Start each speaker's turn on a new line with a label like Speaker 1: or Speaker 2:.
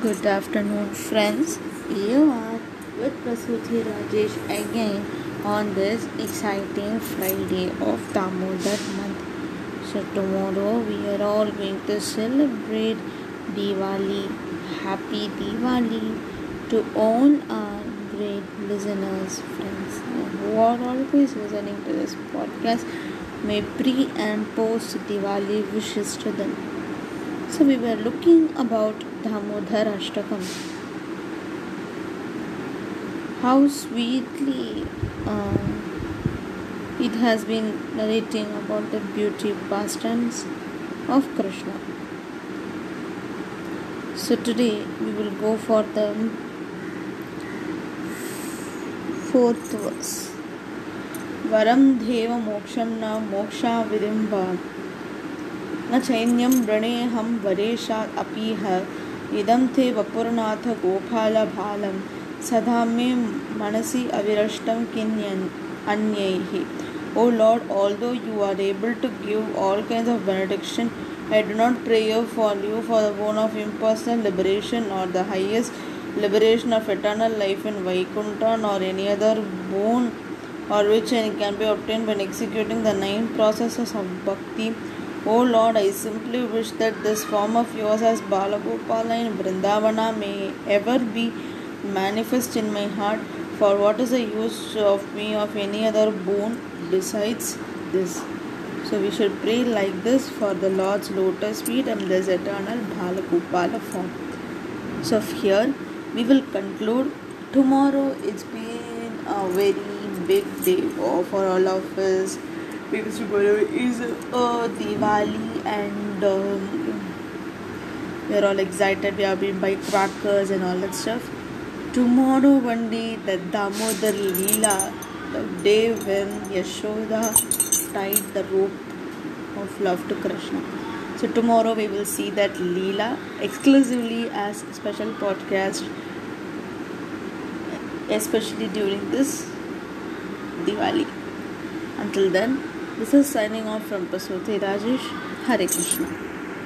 Speaker 1: Good afternoon, friends. You are with Prasuti Rajesh again on this exciting Friday of Damodar month. So, tomorrow we are all going to celebrate Diwali. Happy Diwali to all our great listeners, friends, who are always listening to this podcast. May pre and post Diwali wishes to them. So, we were looking about Damodar Ashtakam. How sweetly it has been rating about the beauty pastimes of Krishna so today we will go for the fourth verse वरम देव मोक्षम न मोक्षा विदिंबा न चैन्यम वृणेहम वरेशा अपी है इदं ते वपुर्नाथ गोपालबालं सदा मे मनसि अविरष्टं किन्यन् अन्यैः O Lord, although you are able to give all kinds of benediction, I do not pray for you for the boon of impersonal liberation or the highest liberation of eternal life in Vaikuntha nor any other boon or which can be obtained by executing the nine processes of bhakti. O Lord, I simply wish that this form of yours as Balagopala in Vrindavana may ever be manifest in my heart. For what is the use of me of any other boon besides this? So we should pray like this for the Lord's lotus feet and this eternal Balagopala form. So here we will conclude. Tomorrow it's been a very big day oh, for all of us because tomorrow is uh, Diwali and um, we're all excited. We are being by crackers and all that stuff. Tomorrow, one day, the Damodar Leela, the day when Yashoda tied the rope of love to Krishna. So tomorrow we will see that Leela exclusively as special podcast, especially during this Diwali. Until then, this is signing off from Pasuti Rajesh. Hare Krishna.